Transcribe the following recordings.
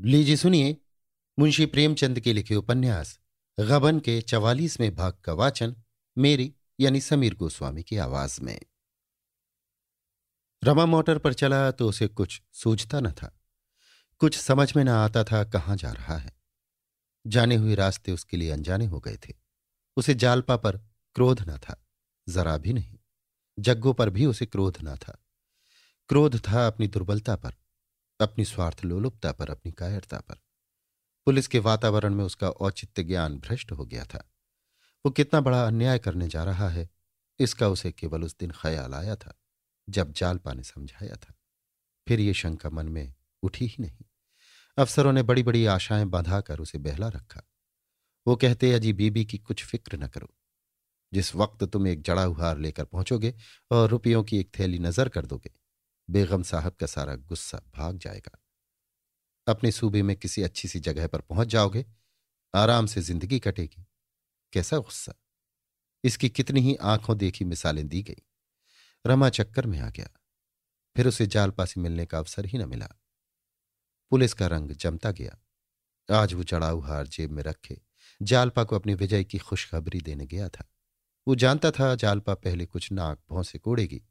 लीजिए सुनिए मुंशी प्रेमचंद के लिखे उपन्यास, गबन के चवालीसवें भाग का वाचन, मेरी यानी समीर गोस्वामी की आवाज़ में। रमा मोटर पर चला तो उसे कुछ सूझता न था। कुछ समझ में न आता था कहाँ जा रहा है। जाने हुए रास्ते उसके लिए अनजाने हो गए थे। उसे जालपा पर क्रोध न था, जरा भी नहीं। जग्गों पर भी उसे क्रोध न था। क्रोध था अपनी दुर्बलता पर। अपनी स्वार्थ लोलुपता पर, अपनी कायरता पर। पुलिस के वातावरण में उसका औचित्य ज्ञान भ्रष्ट हो गया था। वो कितना बड़ा अन्याय करने जा रहा है, इसका उसे केवल उस दिन ख्याल आया था, जब जालपा ने समझाया था। फिर ये शंका मन में उठी ही नहीं। अफसरों ने बड़ी बड़ी आशाएँ बांधाकर उसे बहला रखा। वो कहते, अजी बीबी की कुछ फ़िक्र न करो। जिस वक्त तुम एक जड़ा उहार लेकर पहुंचोगे और रुपयों की एक थैली नज़र कर दोगे बेगम साहब का सारा गुस्सा भाग जाएगा। अपने सूबे में किसी अच्छी सी जगह पर पहुँच जाओगे, आराम से ज़िंदगी कटेगी। कैसा गुस्सा? इसकी कितनी ही आँखों देखी मिसालें दी गई। रमा चक्कर में आ गया। फिर उसे जालपासी मिलने का अवसर ही न मिला। पुलिस का रंग जमता गया। आज वो चढ़ाऊ हार जेब में रखे, जालपा को अपनी विजय की खुशखबरी देने गया था। वो जानता था जालपा पहले कुछ नाक भौं से कोड़ेगी।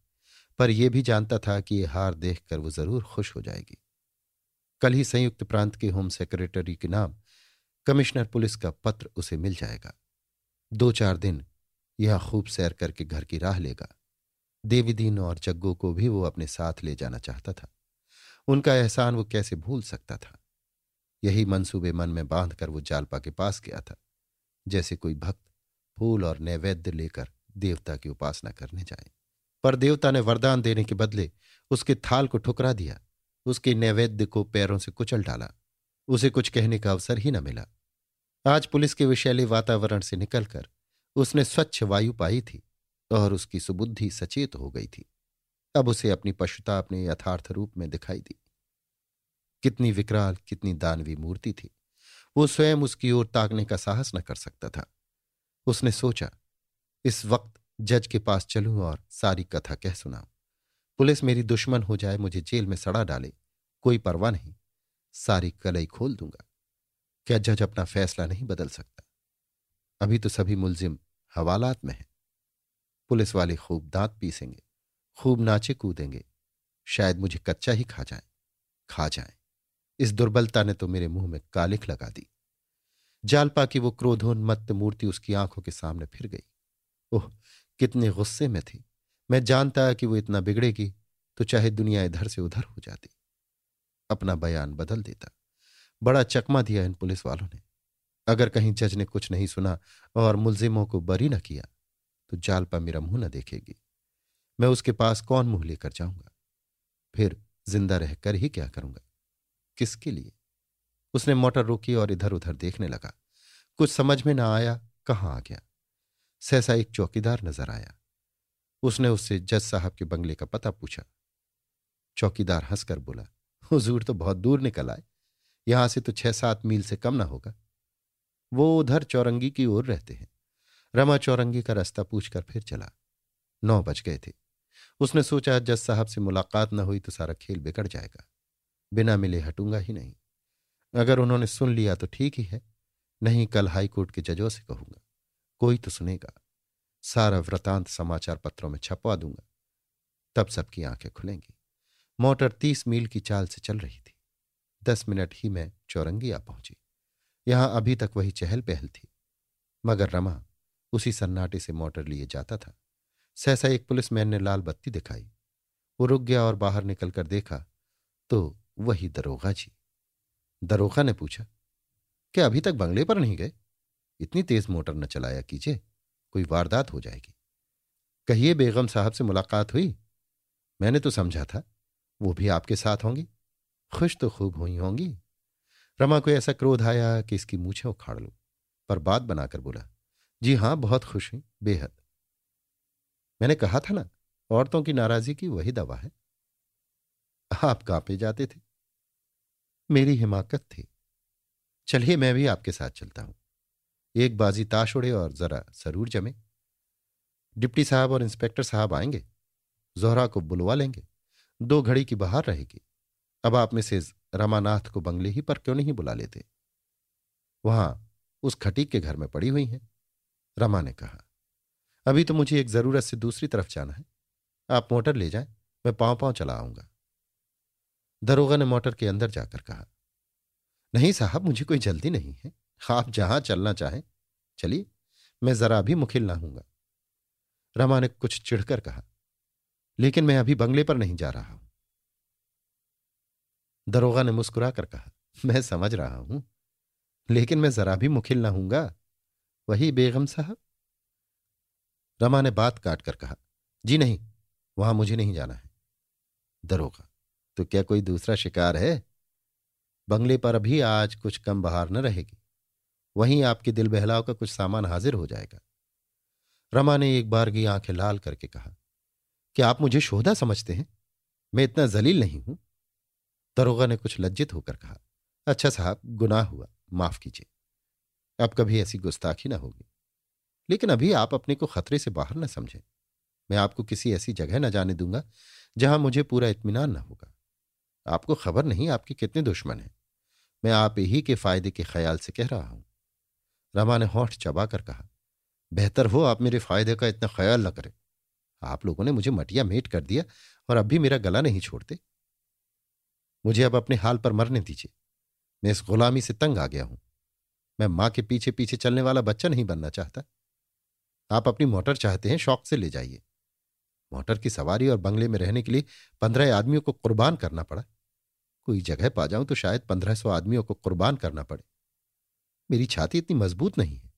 पर यह भी जानता था कि यह हार देखकर वो ज़रूर खुश हो जाएगी। कल ही संयुक्त प्रांत के होम सेक्रेटरी के नाम कमिश्नर पुलिस का पत्र उसे मिल जाएगा। दो चार दिन यह खूब सैर करके घर की राह लेगा। देवीदीन और जग्गू को भी वो अपने साथ ले जाना चाहता था। उनका एहसान वो कैसे भूल सकता था? यही मंसूबे मन में बाँध कर वो जालपा के पास गया था, जैसे कोई भक्त फूल और नैवेद्य लेकर देवता की उपासना करने जाए। पर देवता ने वरदान देने के बदले उसके थाल को ठुकरा दिया। उसके नैवेद्य को पैरों से कुचल डाला। उसे कुछ कहने का अवसर ही न मिला। आज पुलिस के विषैले वातावरण से निकलकर उसने स्वच्छ वायु पाई थी और उसकी सुबुद्धि सचेत हो गई थी। अब उसे अपनी पशुता अपने यथार्थ रूप में दिखाई दी। कितनी विकराल, कितनी दानवी मूर्ति थी। वो स्वयं उसकी ओर ताकने का साहस न कर सकता था। उसने सोचा, इस वक्त जज के पास चलूँ और सारी कथा कह सुनाऊं। पुलिस मेरी दुश्मन हो जाए, मुझे जेल में सड़ा डाले। कोई परवाह नहीं। सारी कलई खोल दूँगा। क्या जज अपना फैसला नहीं बदल सकता? अभी तो सभी मुलजिम हवालात में हैं। पुलिस वाले खूब दांत पीसेंगे, खूब नाचे कूदेंगे। शायद मुझे कच्चा ही खा जाए खा जाए। इस दुर्बलता ने तो मेरे मुँह में कालिख लगा दी। जालपा की वो क्रोधोन्मत्त मूर्ति उसकी आँखों के सामने फिर गई। ओह कितने गुस्से में थी। मैं जानता कि वो इतना बिगड़ेगी तो चाहे दुनिया इधर से उधर हो जाती। अपना बयान बदल देता। बड़ा चकमा दिया इन पुलिस वालों ने। अगर कहीं जज ने कुछ नहीं सुना और मुलजिमों को बरी न किया तो जालपा मेरा मुँह न देखेगी। मैं उसके पास कौन मुँह लेकर जाऊँगा? फिर ज़िंदा रहकर ही क्या करूँगा? किसके लिए? उसने मोटर रोकी और इधर उधर देखने लगा। कुछ समझ में ना आया कहाँ आ गया। सहसा एक चौकीदार नज़र आया। उसने उससे जज साहब के बंगले का पता पूछा। चौकीदार हंसकर बोला, हुजूर तो बहुत दूर निकल आए। यहाँ से तो छह सात मील से कम ना होगा। वो उधर चौरंगी की ओर रहते हैं रमा चौरंगी का रास्ता पूछकर फिर चला। नौ बज गए थे। उसने सोचा, जज साहब से मुलाकात न हुई तो सारा खेल बिगड़ जाएगा। बिना मिले हटूँगा ही नहीं। अगर उन्होंने सुन लिया तो ठीक ही है। नहीं, कल हाईकोर्ट के जजों से कहूँगा। कोई तो सुनेगा। सारा वृतांत समाचार पत्रों में छपवा दूँगा। तब सबकी आँखें खुलेंगी। मोटर तीस मील की चाल से चल रही थी। दस मिनट ही में चौरंगी आ पहुँची। यहाँ अभी तक वही चहल पहल थी। मगर रमा उसी सन्नाटे से मोटर लिए जाता था। सहसा एक पुलिसमैन ने लाल बत्ती दिखाई। वो रुक गया और बाहर निकलकर देखा तो वही दरोगा जी। दरोगा ने पूछा, क्या अभी तक बंगले पर नहीं गए? इतनी तेज मोटर न चलाया कीजिए, कोई वारदात हो जाएगी। कहिए बेगम साहब से मुलाकात हुई। मैंने तो समझा था, वो भी आपके साथ होंगी। खुश तो खूब हुई होंगी। रमा को ऐसा क्रोध आया कि इसकी मूछें उखाड़ लू, पर बात बनाकर बोला, जी हाँ, बहुत खुश हुई बेहद। मैंने कहा था ना, औरतों की नाराज़गी की वही दवा है। आप कांपे जाते थे? मेरी हिमाकत थी। चलिए मैं भी आपके साथ चलता हूँ। एक बाजी ताश उड़े और जरा ज़रूर जमे। डिप्टी साहब और इंस्पेक्टर साहब आएँगे, जोहरा को बुलवा लेंगे, दो घड़ी की बाहर रहेगी। अब आप मिसेज रमानाथ को बंगले ही पर क्यों नहीं बुला लेते? वहाँ उस खटीक के घर में पड़ी हुई हैं, रमा ने कहा। अभी तो मुझे एक ज़रूरत से दूसरी तरफ़ जाना है। आप मोटर ले जाएँ, मैं पाँव पाँव चला आऊँगा। दरोगा ने मोटर के अंदर जाकर कहा, नहीं साहब, मुझे कोई जल्दी नहीं है। आप जहाँ चलना चाहें, चलिए, मैं जरा भी मुखिल ना हूँगा रमा ने कुछ चिढ़कर कहा, लेकिन मैं अभी बंगले पर नहीं जा रहा हूँ। दरोगा ने मुस्कुराकर कहा, मैं समझ रहा हूँ, लेकिन मैं जरा भी मुखिल ना हूँगा वही बेगम साहब? रमा ने बात काट कर कहा, जी नहीं, वहाँ मुझे नहीं जाना है। दरोगा तो क्या कोई दूसरा शिकार है? बंगले पर अभी आज कुछ कम बहार न रहेगी। वहीं आपके दिल बहलाव का कुछ सामान हाजिर हो जाएगा। रमा ने एक बार की आँखें लाल करके कहा, क्या आप मुझे शोधा समझते हैं? मैं इतना जलील नहीं हूँ। दरोगा ने कुछ लज्जित होकर कहा अच्छा साहब, गुनाह हुआ, माफ़ कीजिए। अब कभी ऐसी गुस्ताखी ना होगी। लेकिन अभी आप अपने को खतरे से बाहर न समझें। मैं आपको किसी ऐसी जगह न जाने दूँगा, जहाँ मुझे पूरा इत्मीनान न होगा। आपको खबर नहीं आपके कितने दुश्मन हैं। मैं आप ही के फ़ायदे के ख्याल से कह रहा हूँ। रमा ने होठ चबाकर कहा, बेहतर हो आप मेरे फ़ायदे का इतना ख्याल न करें। आप लोगों ने मुझे मटिया मेट कर दिया और अब भी मेरा गला नहीं छोड़ते। मुझे अब अपने हाल पर मरने दीजिए। मैं इस गुलामी से तंग आ गया हूँ। मैं माँ के पीछे पीछे चलने वाला बच्चा नहीं बनना चाहता। आप अपनी मोटर चाहते हैं, शौक से ले जाइए। मोटर की सवारी और बंगले में रहने के लिए पंद्रह आदमियों को कुर्बान करना पड़ा। कोई जगह पा जाऊँ तो शायद पंद्रह सौ आदमियों को कुर्बान करना पड़े। मेरी छाती इतनी मज़बूत नहीं है।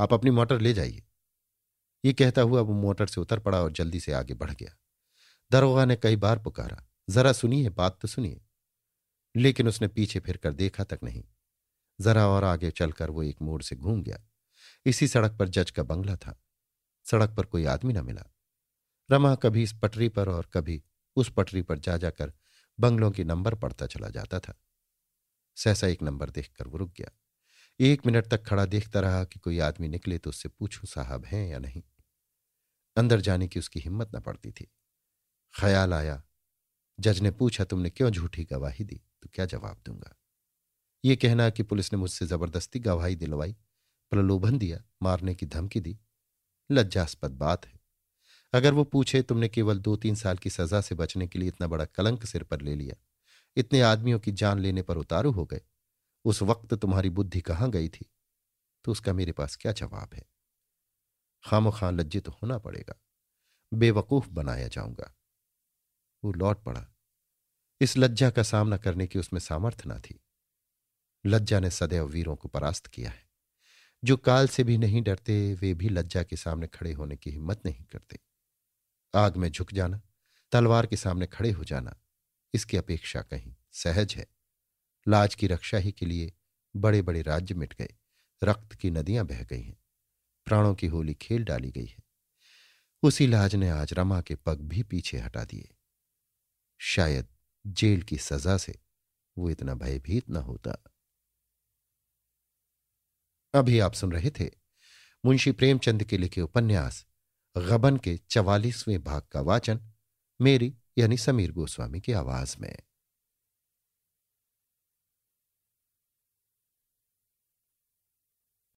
आप अपनी मोटर ले जाइए। ये कहता हुआ वो मोटर से उतर पड़ा और जल्दी से आगे बढ़ गया। दरोगा ने कई बार पुकारा, जरा सुनिए, बात तो सुनिए। लेकिन उसने पीछे फिरकर देखा तक नहीं। जरा और आगे चलकर वो एक मोड़ से घूम गया। इसी सड़क पर जज का बंगला था। सड़क पर कोई आदमी न मिला। रमा कभी इस पटरी पर और कभी उस पटरी पर जा जाकर बंगलों की नंबर पड़ता चला जाता था। सहसा एक नंबर देखकर वो रुक गया। एक मिनट तक खड़ा देखता रहा कि कोई आदमी निकले तो उससे पूछूँ, साहब हैं या नहीं। अंदर जाने की उसकी हिम्मत न पड़ती थी। ख्याल आया। जज ने पूछा, तुमने क्यों झूठी गवाही दी? तो क्या जवाब दूँगा? ये कहना कि पुलिस ने मुझसे ज़बरदस्ती गवाही दिलवाई, प्रलोभन दिया, मारने की धमकी दी। लज्जास्पद बात है। अगर वो पूछे, तुमने केवल दो तीन साल की सजा से बचने के लिए इतना बड़ा कलंक सिर पर ले लिया। इतने आदमियों की जान लेने पर उतारू हो गए। उस वक्त तुम्हारी बुद्धि कहाँ गई थी? तो उसका मेरे पास क्या जवाब है? खाम खां लज्जित तो होना पड़ेगा। बेवकूफ़ बनाया जाऊँगा। वो लौट पड़ा। इस लज्जा का सामना करने की उसमें सामर्थ्य न थी। लज्जा ने सदैव वीरों को परास्त किया है। जो काल से भी नहीं डरते, वे भी लज्जा के सामने खड़े होने की हिम्मत नहीं करते। आग में झुक जाना, तलवार के सामने खड़े हो जाना, इसकी अपेक्षा कहीं सहज है। लाज की रक्षा ही के लिए बड़े बड़े राज्य मिट गए। रक्त की नदियाँ बह गई हैं। प्राणों की होली खेल डाली गई है। उसी लाज ने आज रमा के पग भी पीछे हटा दिए। शायद जेल की सजा से वो इतना भयभीत न होता। अभी आप सुन रहे थे मुंशी प्रेमचंद के लिखे उपन्यास, गबन के चवालीसवें भाग का वाचन, मेरी यानी समीर गोस्वामी की आवाज़ में।